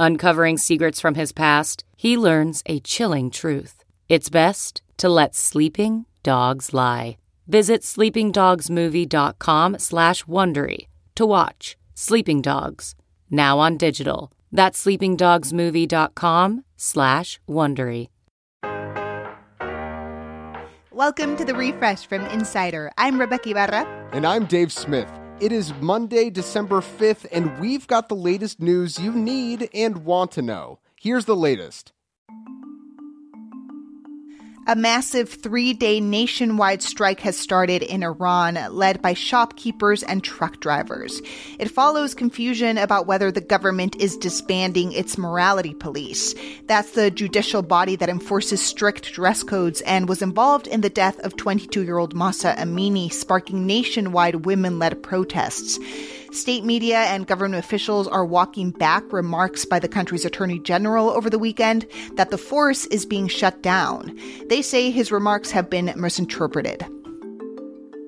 Uncovering secrets from his past, he learns a chilling truth. It's best to let sleeping dogs lie. Visit sleepingdogsmovie.com slash Wondery to watch Sleeping Dogs, now on digital. That's sleepingdogsmovie.com slash Wondery. Welcome to the refresh from Insider. I'm Rebeca Ibarra. And I'm Dave Smith. It is Monday, December 5th, and we've got the latest news you need and want to know. Here's the latest. A massive three day nationwide strike has started in Iran, led by shopkeepers and truck drivers. It follows confusion about whether the government is disbanding its morality police. That's the judicial body that enforces strict dress codes and was involved in the death of 22 year old Mahsa Amini, sparking nationwide women led protests. State media and government officials are walking back remarks by the country's attorney general over the weekend that the force is being shut down. They say his remarks have been misinterpreted.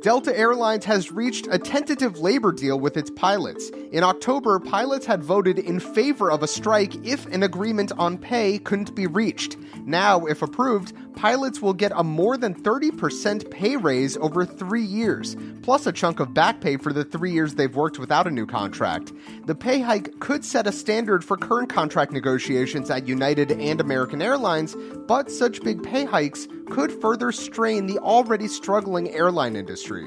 Delta Airlines has reached a tentative labor deal with its pilots. In October, pilots had voted in favor of a strike if an agreement on pay couldn't be reached. Now, if approved, pilots will get a more than 30% pay raise over three years, plus a chunk of back pay for the three years they've worked without a new contract. The pay hike could set a standard for current contract negotiations at United and American Airlines, but such big pay hikes could further strain the already struggling airline industry.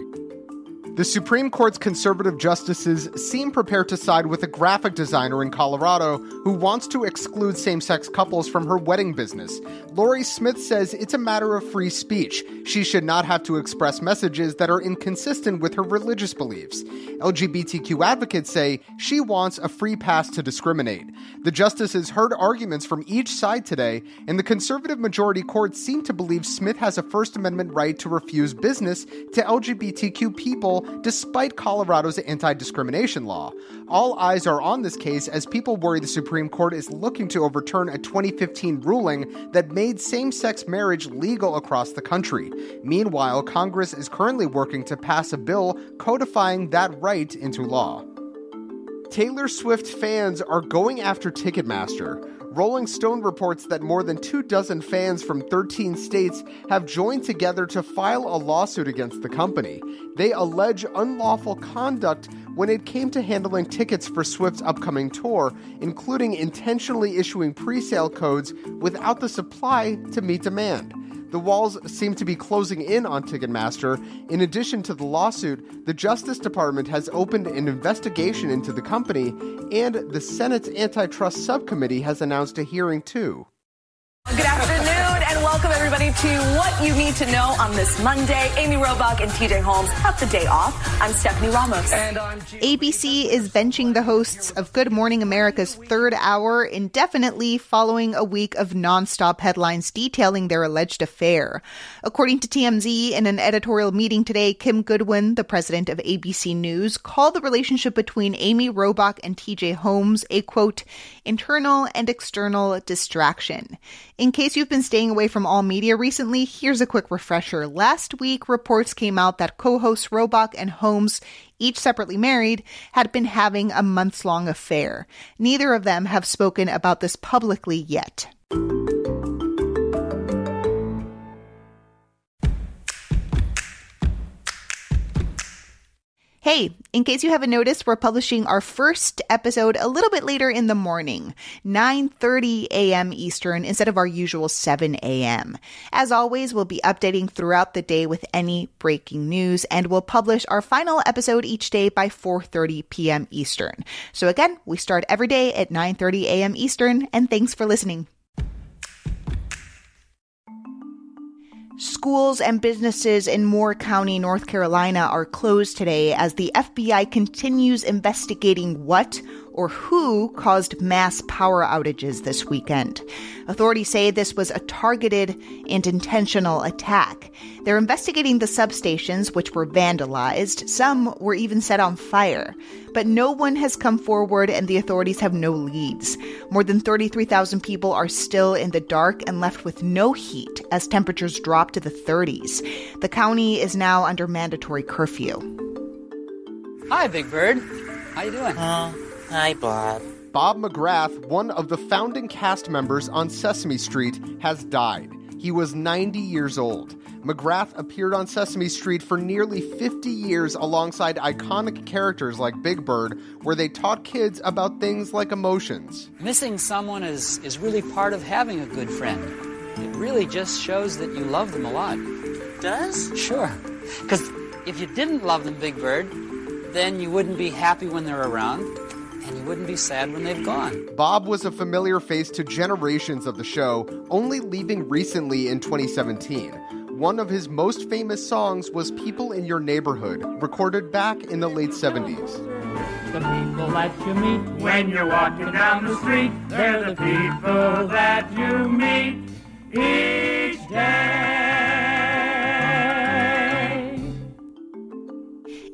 The Supreme Court's conservative justices seem prepared to side with a graphic designer in Colorado who wants to exclude same sex couples from her wedding business. Lorie Smith says it's a matter of free speech. She should not have to express messages that are inconsistent with her religious beliefs. LGBTQ advocates say she wants a free pass to discriminate. The justices heard arguments from each side today, and the conservative majority court seemed to believe Smith has a First Amendment right to refuse business to LGBTQ people despite Colorado's anti discrimination law. All eyes are on this case as people worry the Supreme Court is looking to overturn a 2015 ruling that made same sex marriage legal across the country. Meanwhile, Congress is currently working to pass a bill codifying that right into law. Taylor Swift fans are going after Ticketmaster. Rolling Stone reports that more than two dozen fans from 13 states have joined together to file a lawsuit against the company. They allege unlawful conduct when it came to handling tickets for Swift's upcoming tour, including intentionally issuing pre sale codes without the supply to meet demand. The walls seem to be closing in on Ticketmaster. In addition to the lawsuit, the Justice Department has opened an investigation into the company, and the Senate's Antitrust Subcommittee has announced a hearing too. Good afternoon and welcome everybody to What You Need to Know on this Monday. Amy Robach and TJ Holmes have the day off. I'm Stephanie Ramos. And I'm ABC is benching the hosts of Good Morning America's third hour indefinitely following a week of nonstop headlines detailing their alleged affair. According to TMZ, in an editorial meeting today, Kim Godwin, the president of ABC News, called the relationship between Amy Robach and TJ Holmes a quote, internal and external distraction. In case you've been staying away from all media recently, here's a quick refresher. Last week, reports came out that co-hosts Robach and Holmes, each separately married, had been having a months-long affair. Neither of them have spoken about this publicly yet. Hey, in case you haven't noticed, we're publishing our first episode a little bit later in the morning, 9:30 a.m. Eastern instead of our usual 7 a.m. As always, we'll be updating throughout the day with any breaking news and we'll publish our final episode each day by 4:30 p.m. Eastern. So again, we start every day at 9:30 a.m. Eastern and thanks for listening. Schools and businesses in Moore County, North Carolina are closed today as the FBI continues investigating what or who caused mass power outages this weekend. Authorities say this was a targeted and intentional attack. They're investigating the substations, which were vandalized. Some were even set on fire. But no one has come forward, and the authorities have no leads. More than 33,000 people are still in the dark and left with no heat as temperatures drop to the 30s. The county is now under mandatory curfew. Hi, Big Bird. How you doing? Uh, hi, Bob. Bob McGrath, one of the founding cast members on Sesame Street, has died. He was 90 years old. McGrath appeared on Sesame Street for nearly 50 years alongside iconic characters like Big Bird, where they taught kids about things like emotions. Missing someone is, is really part of having a good friend. It really just shows that you love them a lot. Does? Sure. Because if you didn't love them, Big Bird, then you wouldn't be happy when they're around, and you wouldn't be sad when they've gone. Bob was a familiar face to generations of the show, only leaving recently in 2017. One of his most famous songs was People in Your Neighborhood, recorded back in the late 70s. The people that you meet when you're walking down the street, they're the people that you meet each day.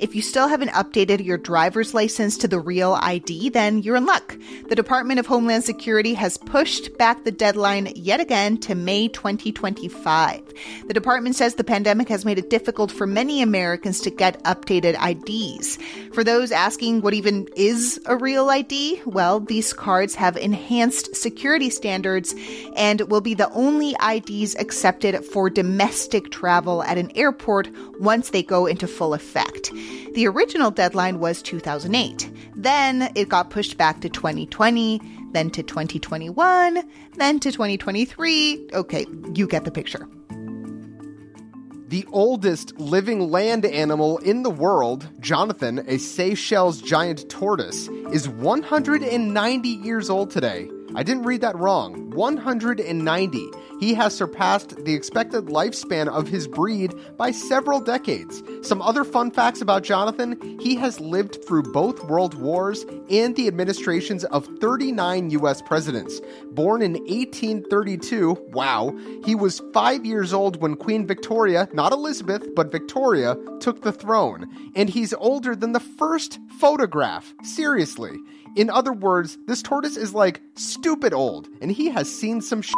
If you still haven't updated your driver's license to the real ID, then you're in luck. The Department of Homeland Security has pushed back the deadline yet again to May 2025. The department says the pandemic has made it difficult for many Americans to get updated IDs. For those asking what even is a real ID, well, these cards have enhanced security standards and will be the only IDs accepted for domestic travel at an airport once they go into full effect. The original deadline was 2008. Then it got pushed back to 2020, then to 2021, then to 2023. Okay, you get the picture. The oldest living land animal in the world, Jonathan, a Seychelles giant tortoise, is 190 years old today. I didn't read that wrong. 190. He has surpassed the expected lifespan of his breed by several decades. Some other fun facts about Jonathan he has lived through both world wars and the administrations of 39 U.S. presidents. Born in 1832, wow, he was five years old when Queen Victoria, not Elizabeth, but Victoria, took the throne. And he's older than the first photograph. Seriously. In other words, this tortoise is like stupid old, and he has seen some sh-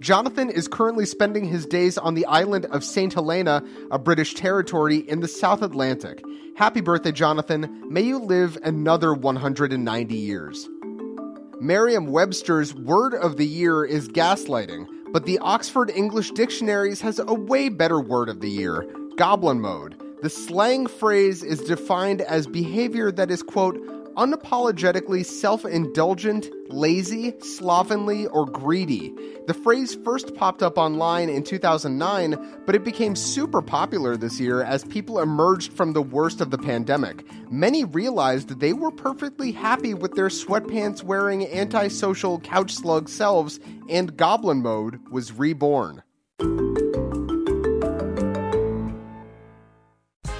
Jonathan is currently spending his days on the island of St. Helena, a British territory in the South Atlantic. Happy birthday, Jonathan. May you live another 190 years. Merriam Webster's word of the year is gaslighting, but the Oxford English Dictionaries has a way better word of the year goblin mode. The slang phrase is defined as behavior that is, quote, unapologetically self indulgent, lazy, slovenly, or greedy. The phrase first popped up online in 2009, but it became super popular this year as people emerged from the worst of the pandemic. Many realized they were perfectly happy with their sweatpants wearing antisocial couch slug selves, and goblin mode was reborn.